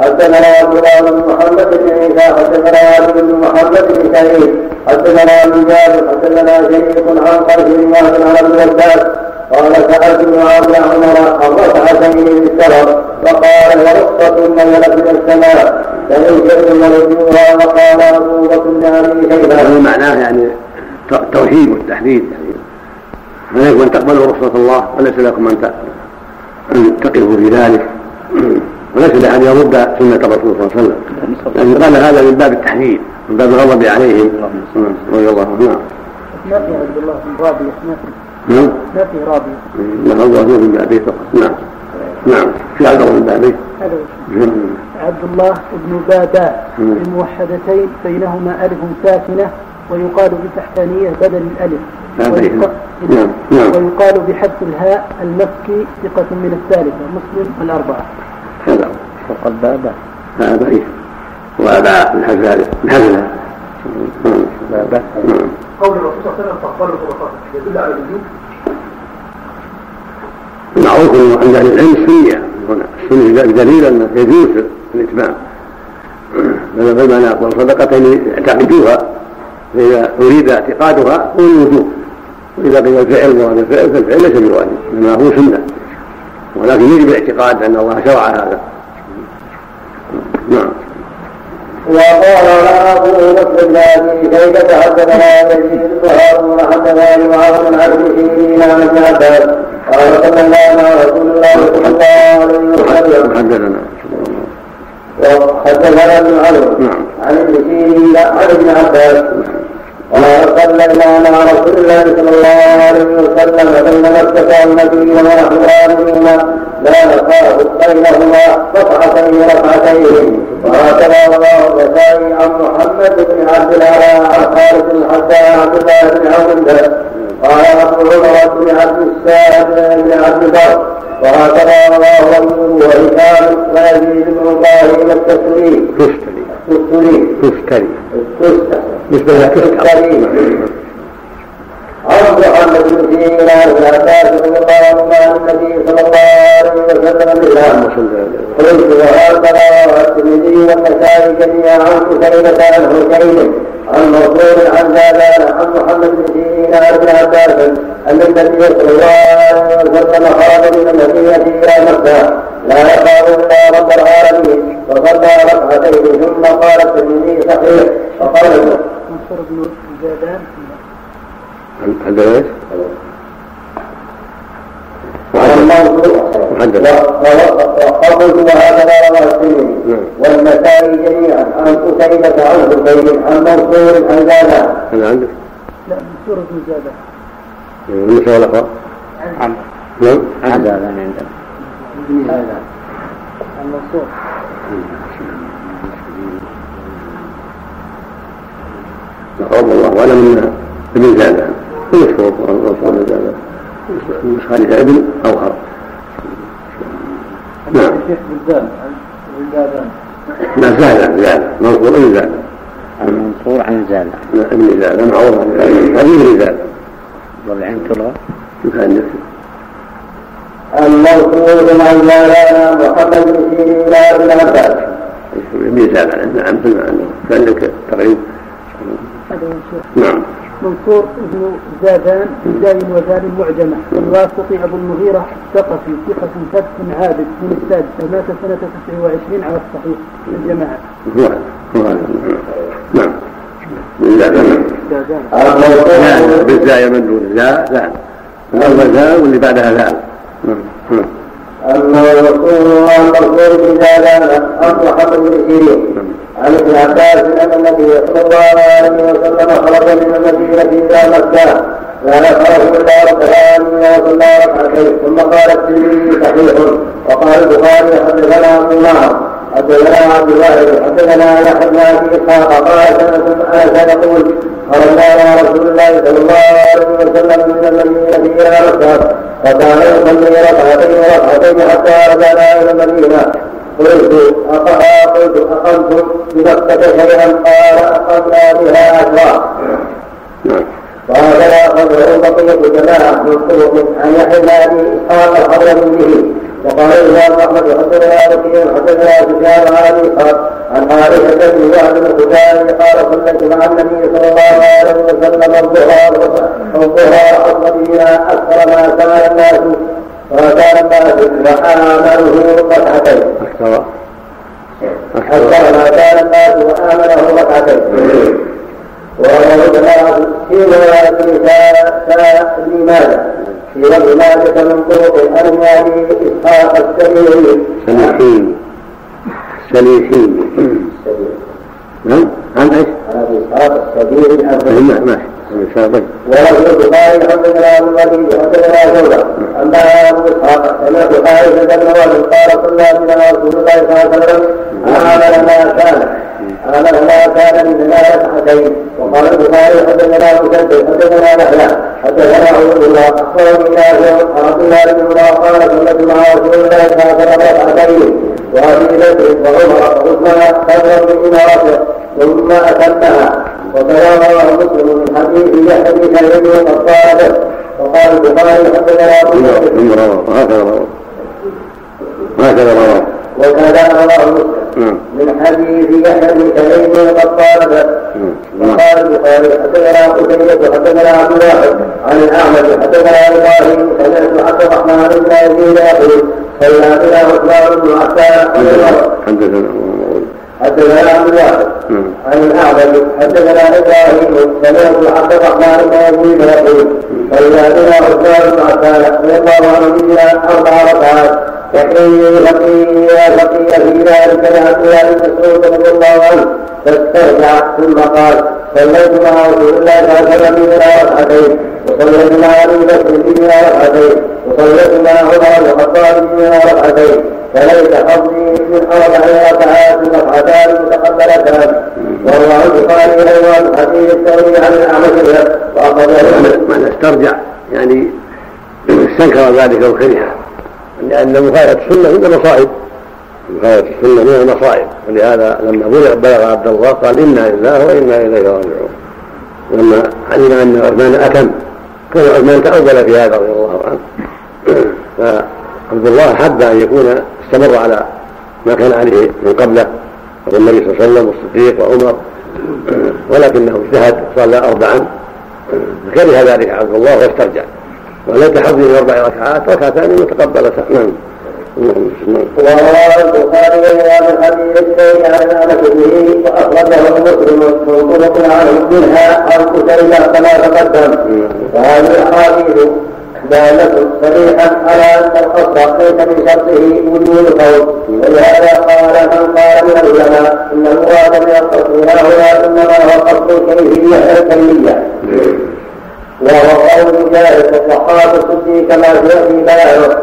حدثنا عبد الله بن محمد بن عيسى حدثنا عبد بن محمد بن سعيد حدثنا ابن جابر حدثنا شريك عن قيس بن وهب عن ابن عباس قال سالت ابن عبد عمر عن ركعتين للسفر فقال ورخصة نزلت من السماء شئتم وردوها وقال أبو بكر بن أبي شيبة.
معناه يعني التوحيد والتحديد. يعني لكم أن تقبلوا رخصة الله وليس لكم أن تقفوا في ذلك. وليس لأن يرد سنة الرسول صلى الله عليه وسلم. لكن قال هذا من باب التحديد من باب الغضب عليهم. رضي الله عنه نعم
ما في عبد الله بن رابية ما في.
نعم.
ما في رابية
لا الله من بابه فقط نعم. نعم. في هذا من بابه
عبد الله بن بابا الموحدتين بينهما ألف ساكنة. ويقال بالتحتانية بدل الألف. ويقال, نعم. نعم. ويقال بحذف الهاء المكي ثقة من الثالثة مسلم الأربعة.
هذا.
فقد بابا
هذا إيه. وأبا من حذف من
بابا قول الرسول صلى الله عليه وسلم فقبلوا يدل على الوجوب
معروف عند أهل العلم السنيه هنا. السنة بدليل انه يجوز الاتمام بل ما نقول صدقتين يعتقدوها فاذا أريد اعتقادها هو الوجوب. وإذا قيل الفعل مراد الفعل فالفعل ليس بواجب إنما هو سنة. ولكن يجب الاعتقاد أن الله شرع هذا. نعم.
وقال ابو بكر بن ابي شيبه حدثنا يزيد بن هارون حدثنا معاذ بن عبد سيرين عن ابن عباس قال صلى على رسول الله صلى الله عليه وسلم. حدثنا. وحدثنا ابن عمرو سيرين عن ابن عباس. قال صلينا مع رسول الله صلى الله عليه وسلم بين مكة والمدينة ونحن آمنون لا نخاف بينهما ركعتين ركعتين وهكذا رواه النسائي عن محمد بن عبد الله عن خالد حتى عبد الله بن عبد قال ابو عمر بن عبد السائب بن عبد البر وهكذا رواه ايوب وهشام ويزيد بن إبراهيم التسليم
تستري
عن محمد بن سيرين عن عباس رضي الله عن النبي صلى الله عليه وسلم بالله قلت وهكذا روى الترمذي والنسائي جميعا عن كتيبة عن حسين عن منصور عن زادان عن محمد بن سيرين عن ابن عباس أن النبي صلى الله عليه وسلم خرج من المدينة إلى مكة. لا يخاف الا رب العالمين. فصلى ركعتين ثم قال الترمذي صحيح فقال منصور بن زادان
عند إيش؟
وقلت وهكذا روى الترمذي والنسائي جميعا عن قتيبة عن حسين عن منصور عن زادان.
هذا عندك؟
لا منصور بن زادان.
النساء والأخوة؟
عن
نعم
عن زادان عندنا.
عن منصور.
الله أعلم أن ابن زادان ومشهور الرسول من زادان خالد ابن أو خر نعم. لا زاد زاد منصور بن زاد
المنصور عن زاد
ابن زاد معروف عن زاد ابن زاد
والعين تلغى.
يكاد
المنصور عن زاد محمد بن سيرين بن عباس
زاد نعم سمع عنه كان لك تقريب
نعم منصور بن زادان بداي وزال معجمة الواسطي أبو المغيرة الثقفي ثقة ثبت عابد من السادسة مات سنة 29 على الصحيح الجماعة.
نعم من زادان زاد بالزاي من دون زا زاد الأول زا واللي بعدها زال
منصور بن زادان عن محمد بن سيرين عن ابن عباس ان النبي صلى الله عليه وسلم خرج من المدينة إلى مكه لا يخرج الا ركعتان وصلى ركعتين ثم قال الترمذي صحيح وقال البخاري حدثنا ابو معمر حدثنا عبد الله حدثنا يحيى بن ابي اسحاق قال سنه يقول خرجنا مع رسول الله صلى الله عليه وسلم من المدينة إلى مكه فكان يصلي ركعتين وركعتين حتى رجعنا إلى المدينة. قلت قلت أقمتم بمكة شيئا؟ قال أقمنا بها عشرا قال لا أخذه بقية جماعة من طرق عن يحيى بن أبي إسحاق خبر به. وقال الإمام أحمد حدثنا وكيل حدثنا سفيان عن أبي إسحاق عن عائشة بن وهب بن خزاعي قال صليت مع النبي صلى الله عليه وسلم الظهر والظهر أصلينا أكثر ما كان الناس وكان الناس وآمنه ركعتين أكثر. أكثر. ما كان الناس وآمنه ركعتين وروى جماعة في رواية ابن ماجه في وجه ماجه من طرق عن ابي اسحاق السليحي
سليحين سليحين نعم. عن إيش؟
عن ابي اسحاق السبيعي
ماشي
ولفظ البخاري حدثنا حدثنا ابو اسحاق قال صلى بنا رسول الله صلى الله عليه وسلم عمل ما كان عمل ما كان من حدثنا حدثنا حدثنا اخبرني قال رسول الله صلى الله عليه وسلم وابي بكر وعمر وعثمان من امارته ثم اتمها وكما رواه مسلم من حديث يحيى بن وقد قال وقال البخاري حدثنا ابو بكر هكذا رواه وكذا رواه مسلم من حديث يحيى بن سعيد وقد قال وقال البخاري حدثنا قتيبة حدثنا عبد الواحد عن الاعمش حدثنا إبراهيم سمعت عبد الرحمن بن يزيد يقول صلى بنا عثمان بن عفان حدثنا حدثنا عبد الواحد عن الاعمش حدثنا إبراهيم سمعت عبد الرحمن بن يزيد يقول صلى بنا عثمان بن عفان عنه بنا أربع ركعات يحيي لقي لقي في ذلك لعبد الله بن مسعود رضي الله عنه فاسترجع ثم قال صليت مع رسول الله صلى الله عليه وسلم ركعتين وصليت مع ابي بكر بنا ركعتين وصليت مع عمر الخطاب بنا ركعتين فليس حظي من أربع ركعات ركعتان متقبلتان وروى البخاري أيضا حديث الثوري عن الاعمش
واخرجه معنى استرجع يعني استنكر ذلك وكرهه لأن مخالفة السنة من المصائب. مخالفة السنة من المصائب ولهذا لما بلغ عبد الله قال إنا لله وإنا إليه راجعون. لما علم أن عثمان أتم. كان عثمان تأول في هذا رضي الله عنه. فعبد الله حب أن يكون استمر على ما كان عليه من قبله. وهو النبي صلى الله عليه وسلم والصديق وعمر. ولكنه اجتهد صلى أربعا. فكره ذلك عبد الله واسترجع. وليس حظي من أربع ركعات ركعتان متقبلتان. نعم.
وروى البخاري من حديث الشيء عن انس به واخرجه مسلم منها عن قتيبة كما تقدم وهذه الاحاديث دالة صريحا على ان القصد ليس من وجود القول ولهذا قال من قال من العلماء ان المراد من القصد هنا انما هو قصد الكيفيه الكليه وهو قول مجاهد وقال الصديق كما سياتي بيانه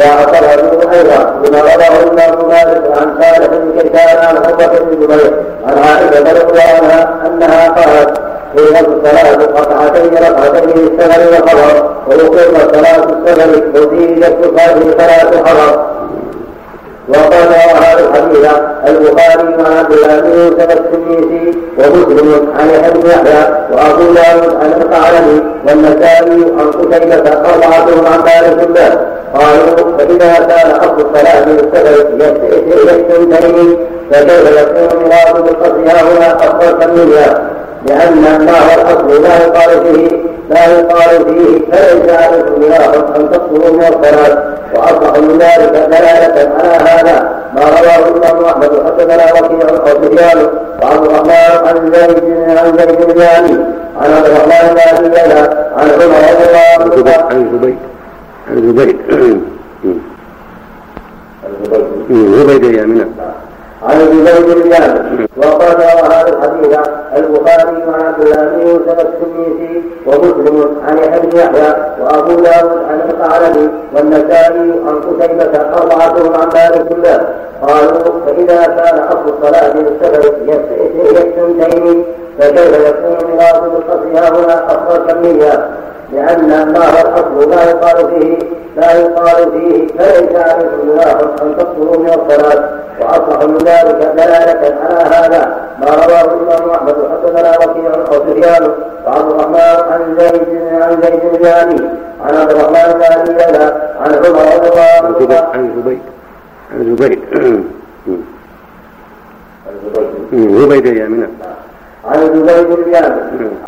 واعترضوا أيضا بما رواه الامام مالك عن صالح بن كيسان عن عقبه بن جبير عن عائشه رضي عنها انها قالت قيمة الصلاة ركعتين ركعتين للسفر والحضر ويقيم صلاة السفر يكتب هذه صلاة الحضر وقال هذا الحديث البخاري مع عبد الله بن يوسف التلميذي ومسلم عن ابن يحيى وأبو داود عن القعنبي والنسائي عن قتيبة أربعتهم عن مالك الله قالوا فإذا كان أصل الصلاة بالسفر يستنتهي فكيف يكون مراد بالقصد هنا أفضل منها لأن الله الأصل لا يقال فيه لا يقال فيه فليس عليكم جناح أن تقصروا من الصلاة وأصح من ذلك دلالة على هذا ما رواه الإمام أحمد حدثنا وكيع أو سفيان وعبد الرحمن عن زيد عن زيد بن علي عن عبد الرحمن بن أبي ليلى عن عمر رضي الله عنه
عن زبيد عن زبيد. زبيد يا منى.
عن زبيد بن وقال هذا الحديث البخاري الله بن يوسف التلميذي ومسلم عن يحيى يحيى وأبو داود عن القعنبي والنسائي عن قتيبة أربعتهم عن مالك الله. قالوا فإذا كان أصل الصلاة للسفر يستنتين فكيف يكون مراد ها هنا أصل كمية لأن الله الأصل لا يقال فيه لا يقال فيه فليس عليكم جناح أن تقصروا من الصلاة وأصلح من ذلك دلالة على هذا ما رواه الإمام أحمد حدثنا وكيع أو سفيان وعبد الرحمن عن زيد عن زيد بن عن عبد الرحمن بن عن عمر رضي الله عنه.
عن زبيد عن زبيد زبيد. يا منى
عن زبيد بن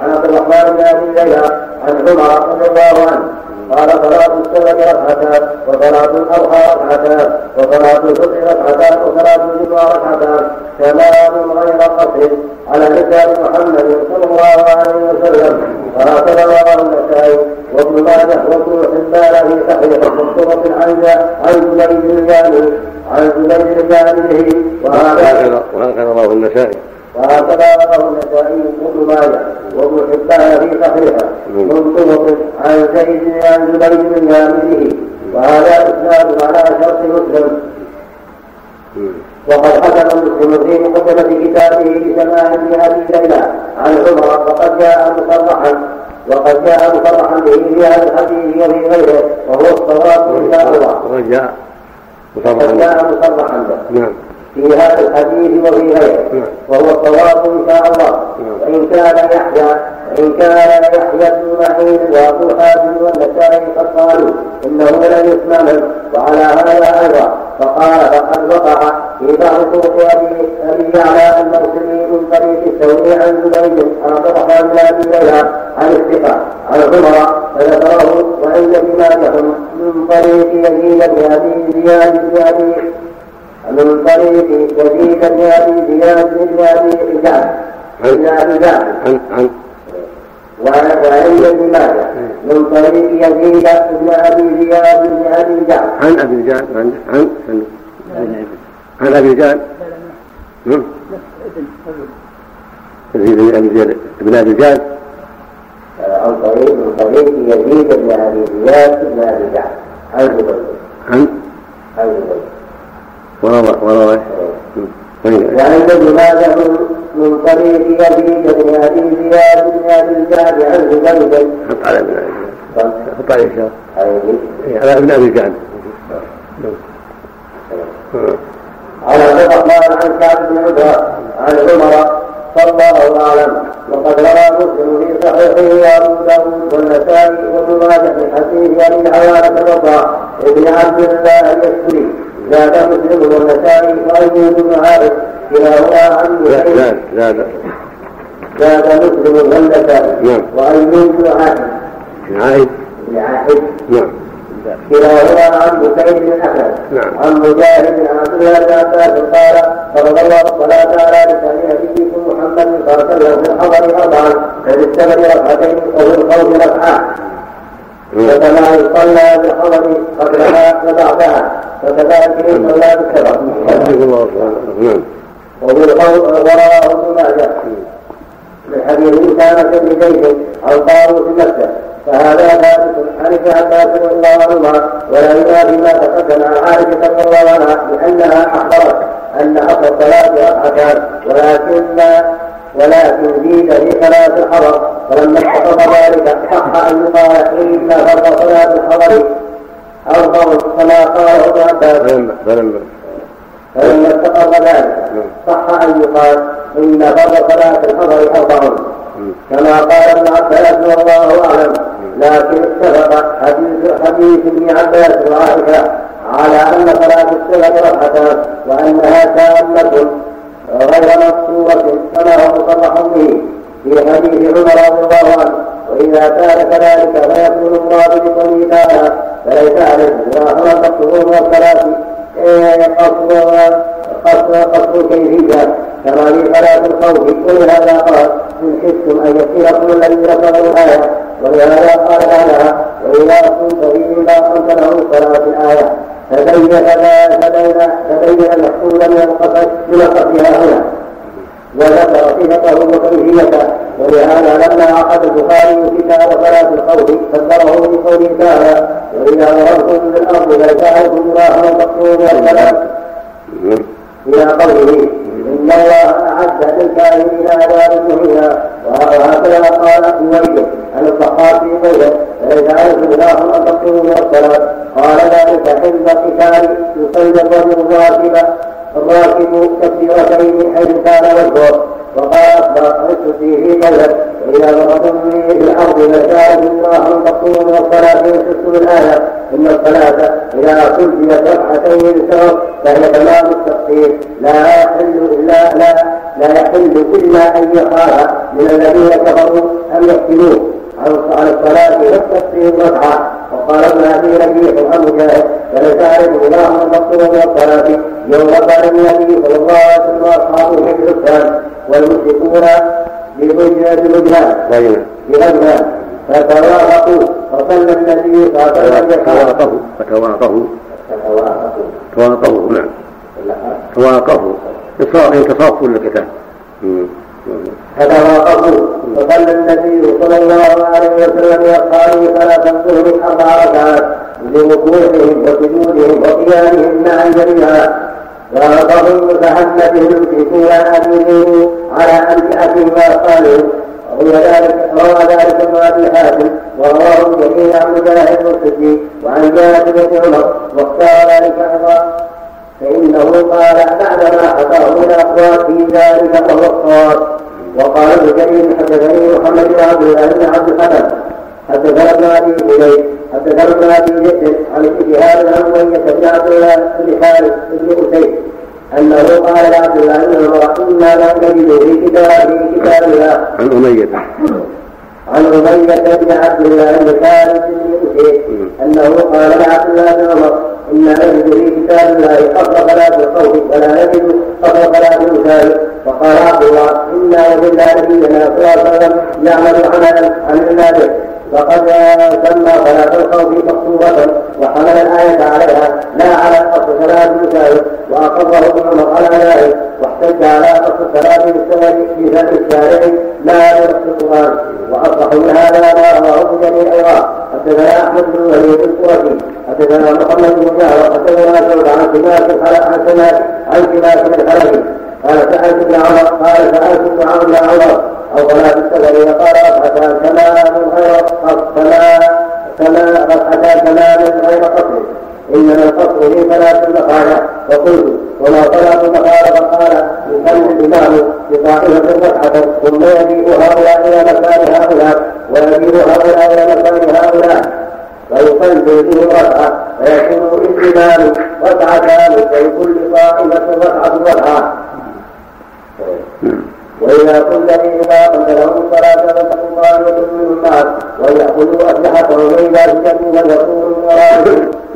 عن عبد الرحمن بن أبي ليلى عن عمر رضي الله عنه. قال صلاة السبع ركعتان وصلاة الأضحى ركعتان وصلاة الفطر ركعتان وصلاة الجمعة ركعتان تمام غير قصر على لسان محمد صلى الله عليه وسلم وهكذا رواه النسائي وابن ماجه وابن حبان في صحيح مكتوبة عن عن زبيد الجاني عن زبيد الجاني
وهذا وهكذا رواه النسائي
وهكذا رواه النسائي وابن ماجه وابن حبان في صحيحه من طرق عن زيد عن زبيد بن عامله وهذا اسناد على شرط مسلم وقد حكم مسلم في مقدمة كتابه بسماع ابن أبي ليلى عن عمر وقد جاء مصرحا وقد جاء مصرحا به في هذا الحديث وفي غيره وهو الصواب إن شاء الله.
وقد جاء
وقد جاء مصرحا به.
نعم.
في هذا الحديث وفي غيره نعم. وهو الصواب إن شاء الله نعم. وإن كان يحيى وإن كان يحيى بن معين وأبو حاتم والنسائي قد قالوا إنه لم يسمع منه وعلى هذا أيضا فقال فقد وقع في بعض طرق ابي أبي يعلى الموسمي من طريق الثوري عن زبيد عن عبد الرحمن بن أبي ليلى عن الثقة عن عمر فذكره وان بما من طريق يزيد بن ابي زياد بن ابي من طريق يزيد بن ابي زياد بن ابي جعفر بن ابي جعفر عن عن وعند ابن ماجه من طريق يزيد بن ابي زياد بن ابي جعفر
عن أبي جعفر عن عن عن. أبي جعفر يزيد بن أبي زياد بن أبي جعفر
عن طريق من طريق يزيد بن ابي زياد بن ابي جعفر عن.
عن
عن
وروى وروى
وعند ابن ماجه من طريق يزيد بن أبي زياد بن أبي الجعد عن زبيد
حط على ابن أبي حط عليه شهر على ابن أبي جعد.
عن عبد الرحمن عن كعب بن عمر عن عمر فالله أعلم. وقد روى مسلم في صحيحه أبو داود والنسائي وابن ماجه من حديث أبي العوانة الوضاع ابن عبد الله اليشكري زاد مسلم والنسائي وايوب بن عارف كلاهما عن
زاد زاد
زاد مسلم والنسائي
نعم.
وايوب بن عارف.
بن عائد نعم.
كلاهما عن بكير بن احمد
نعم.
عن مجاهد عن عبد الله بن عباس قال فرض الله الصلاه على لسان نبيكم محمد صلى الله عليه وسلم في الحضر اربعا ففي السفر ركعتين وفي الخوف ركعه وكما يصلى بالحضر قبلها وبعدها فكذلك يصلى بالسفر
نعم.
وفي الخوف ورواه ابن ماجه من حديث اسامه بن زيد عن طاووس مكة فهذا ثابت عن ابن عباس رضي الله عنهما ولا ينافي ما تقدم عن عائشة رضي الله عنها بأنها أخبرت أن أصل الصلاة ركعتان ولكن ولكن زيد في صلاه الحضر فلما استقر ذلك صح أن يقال ان فرض صلاه الحضر أربع كما قاله ابن عباس
فلما
استقر ذلك صح أن يقال إن فرض صلاه الحضر أربع كما قال ابن عباس والله أعلم. لكن اتفق حديث حديث ابن عباس وعائشة على أن صلاة السنة ركعتان وأنها تامة غير مقصوره كما هو مصرح به. في حديث عمر رضي الله عنه واذا كان كذلك فيقول الله بقوله تعالى فليس عليكم جناح تقصرون والصلاه قصر كيفيه كما في صلاه الخوف ولهذا قال ان خفتم ان يفتنكم الذين كفروا الايه ولهذا قال بعدها واذا كنت فيهم فاقمت له صلاه الايه فبين فبين فبين المحصول من القصد من قصدها هنا وذكر صفته وكيفيته ولهذا لما عقد البخاري كتاب صلاة الخوف فسره بقوله تعالى وإذا مررتم بالأرض فلتعرفوا جراحا تقصرون والكلام إلى قوله إن الله أعد للكافرين عذابا مهينا وهكذا قال أبويد عن الصحابة في قوله أن تقصروا من الصلاة قال ذلك حين القتال يصلي الرجل الراكب الراكب كثيرتين حيث كان وجهه وقال اخبر قلت فيه قوله وإذا مرضتم في الأرض فجاءت الله من الصلاة وشدتم الايه إن الصلاة إذا سجلت ركعتين بالسبب فهي تمام التقصير لا يحل الا لا لا يحل إلا أن يخاف من الذين كفروا أن يفتنوه عن الصلاة والتقصير ركعه وقال ابن ابي ربيع عن مجاهد فليس عليه الله المقصود من الصلاه يوم قال النبي صلى الله عليه وسلم واصحابه في الاسلام والمشركون بمجنان بغجلان فتوافقوا فصلى النبي صلى الله عليه وسلم
تواقفوا فتواقفوا تواقفوا نعم. تواقفوا تصافوا للقتال
فتواقفوا فصلى النبي صلى الله عليه وسلم باصحابه صلاه الظهر أربع ركعات لوقوفهم وسجودهم وقيامهم معا جميعا. وأعطهم متحمدهم في سيئاتهم على أنفئتهم وأصحابهم روي ذلك روى ذلك ابن ابي حاتم ورواه جميع عن مجاهد الصديق وعن جابر بن عمر واختار ذلك أيضا فإنه قال بعدما حكاه من أقوال في ذلك وهو الصواب وقال ابن جرير حدثني محمد بن عبد الله بن عبد الحكم حدثنا ابن ابي إليك حدثنا ابن ابي جد عن الاجتهاد عن اميه بن عبد الله بن خالد بن أسيد. أنه قال لعبد الله بن عمر إنا لا نجد في كتاب في كتاب الله.
عن أمية.
عن أمية بن عبد الله بن خالد بن أسيد أنه قال لعبد الله بن عمر إنا نجد في كتاب الله أصل صلاة الخوف ولا نجد أصل صلاة الوسائل فقال عبد الله إنا وجدنا نبينا صلى الله عليه وسلم يعمل عملا عن عباده فقد سمى صلاة الخوف مقصورة وحمل الآية عليها لا على أصل صلاة المساجد وأقره ابن عمر على ذلك واحتج على أصل صلاة في فم الشارع لا بنص القرآن وأصح من هذا ما رواه ابن جرير أيضا حدثنا أحمد بن وليد القرشي حدثنا محمد بن جعفر حدثنا شعبة عن سماك عن سماك عن سماك الحلبي قال سألت ابن عمر قال سألت ابن عمر عمر أو صلاة السفر فقال ركعتان تمام غير كما كما ركعتان تمام غير قصر إنما القصر لي ثلاث مقالة فقلت وما صلاة المقالة فقال يصلي الإمام بطائفة ركعة ثم يجيء هؤلاء إلى مكان هؤلاء ويجيء هؤلاء إلى مكان هؤلاء. ويصلي به ركعة فيكون للإمام ركعتان ولكل طائفة ركعة ركعة وإذا قلت لإمام لهم الصلاة فلتكن طائفة منهم معك وليأخذوا أسلحتهم وإذا سجدوا فليكونوا من ورائهم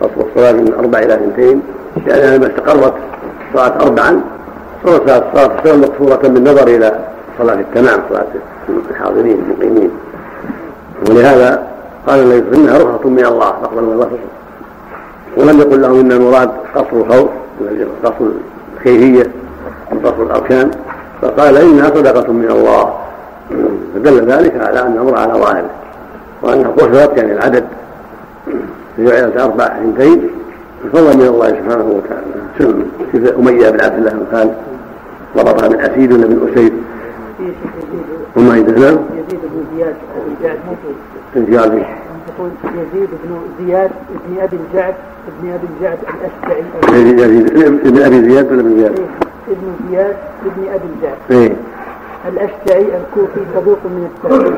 قصر الصلاه من أربع إلى اثنتين لانها لما استقرت صارت اربعا صارت الصلاه مقصورة بالنظر إلى صلاة التمام صلاة الحاضرين المقيمين. ولهذا قال النبي إنها رخصة من الله فاقبل من الله ولم يقل لهم إن المراد قصر الخوف قصر الكيفيه وقصر الأركان. فقال إنها صدقة من الله. فدل ذلك على أن الأمر على ظاهره وانها قصرت يعني العدد. جعلت أربع اثنتين بفضل من الله سبحانه وتعالى. كيف أمية بن عبد الله بن خالد ضربها من أسيد ولا من أسيد. وما
يزيد بن زياد بن جعد
زياد.
يقول يزيد بن زياد بن أبي الجعد بن أبي الجعد الأشجعي.
يزيد بن أبي زياد ولا بن زياد؟
ابن زياد بن أبي الجعد
إيه.
الأشجعي الكوفي صدوق من السادسة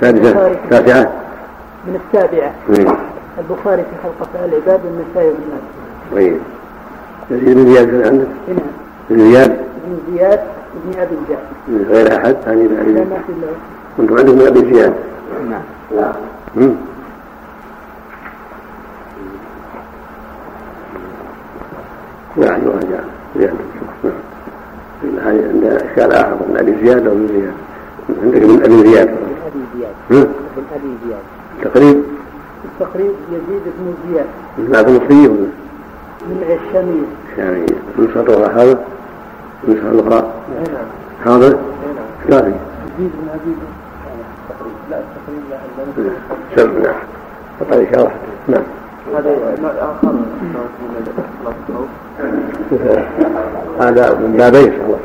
سادسة تاسعة
من السابعة
إيه.
البخاري في أفعال العباد والنسائي وابن ماجه
طيب. يزيد بن زياد عندك؟
نعم
بن زياد؟
بن زياد بن أبي الجعد
غير أحد؟ ثاني بن أبي
لا ما في إلا
كنتم عندكم أبي زياد.
نعم.
لا يعني وهذا زياد. نعم هذه عندنا اشكال آخر من أبي زياد أو من زياد. عندك من أبي زياد.
من أبي زياد. من أبي زياد.
تقريب؟
التقريب يزيد بن زياد
بعد مصري ولا
من الشامية
نسخة هذا النسخة الأخرى
نعم.
هذا؟
نعم.
كافي
يزيد بن أبي لا التقريب لا
سم نعم. فقد شرحت نعم.
هذا نوع آخر
هذا من بابين الله.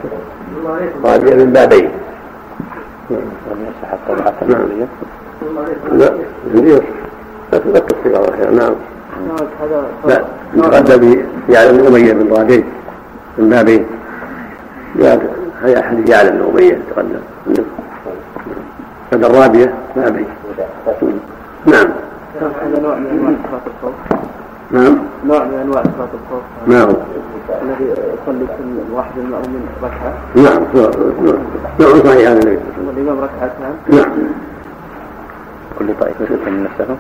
هذا من بابين
يصح الطبعة
نعم. لا. لا لا تصير على خير نعم
هذا
لا يتقدم يعلم أمية من رادين من بابين هذا أحد يعلم بن أمية تقدم. هذا الرابية بابين نعم.
هذا نوع من أنواع صفات الخوف
نعم.
نوع من أنواع صلاة الخوف.
ما هو؟
الذي يصلي كل واحد المؤمن ركعة.
نعم. نوع صحيح هذا. النبي
والامام ركعتان
نعم.
كل طائفة من نفسهم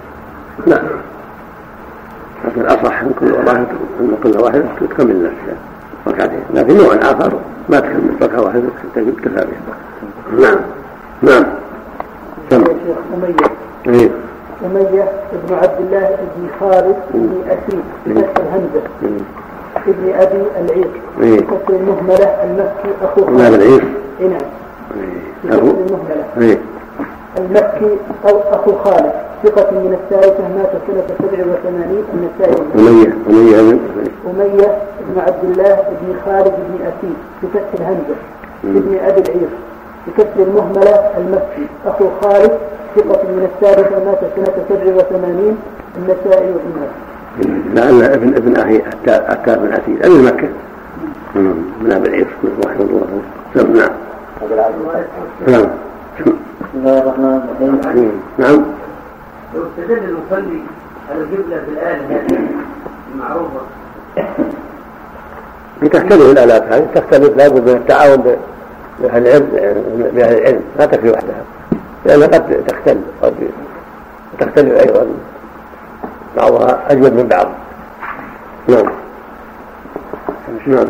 نعم. لكن الأصح أن كل واحد أن كل واحد تكمل نفسها ركعتين لكن نوع آخر ما تكمل. ركعه واحدة كفى بها نعم. نعم.
كم أمية.
إيه.
أمية ابن عبد الله ابن خالد ابن أسيد بفتح الهمزة ابن أبي العير
إيه.
بكسر المهملة المكي
ما بالعير
إيه نعم.
إيه.
بكسر
إيه.
المكي أخو خالد. ثقة من الثالثة مات سنة 87 النسائي
أمية أمية بن
أمية بن عبد الله بن خالد بن أسيد بفتح الهمزة ابن أبي العير بكسر المهملة المكي. أخو خالد ثقة من الثالثة مات سنة 87 النسائي وابن ماجه
لعل ابن ابن أخي أتى بن عتيد أمير مكة. من أبي العير. رحمه الله. نعم. نعم.
بسم الله الرحمن الرحيم.
نعم.
لو استدل المصلي على القبلة في الآية هذه المعروفة.
تختلف الآلات هذه تختلف لابد من التعاون بأهل العلم بأهل العلم. لا تكفي وحدها. لأنها قد تختل قد تختلف أيضا. بعضها أجود من بعض. نعم. نعم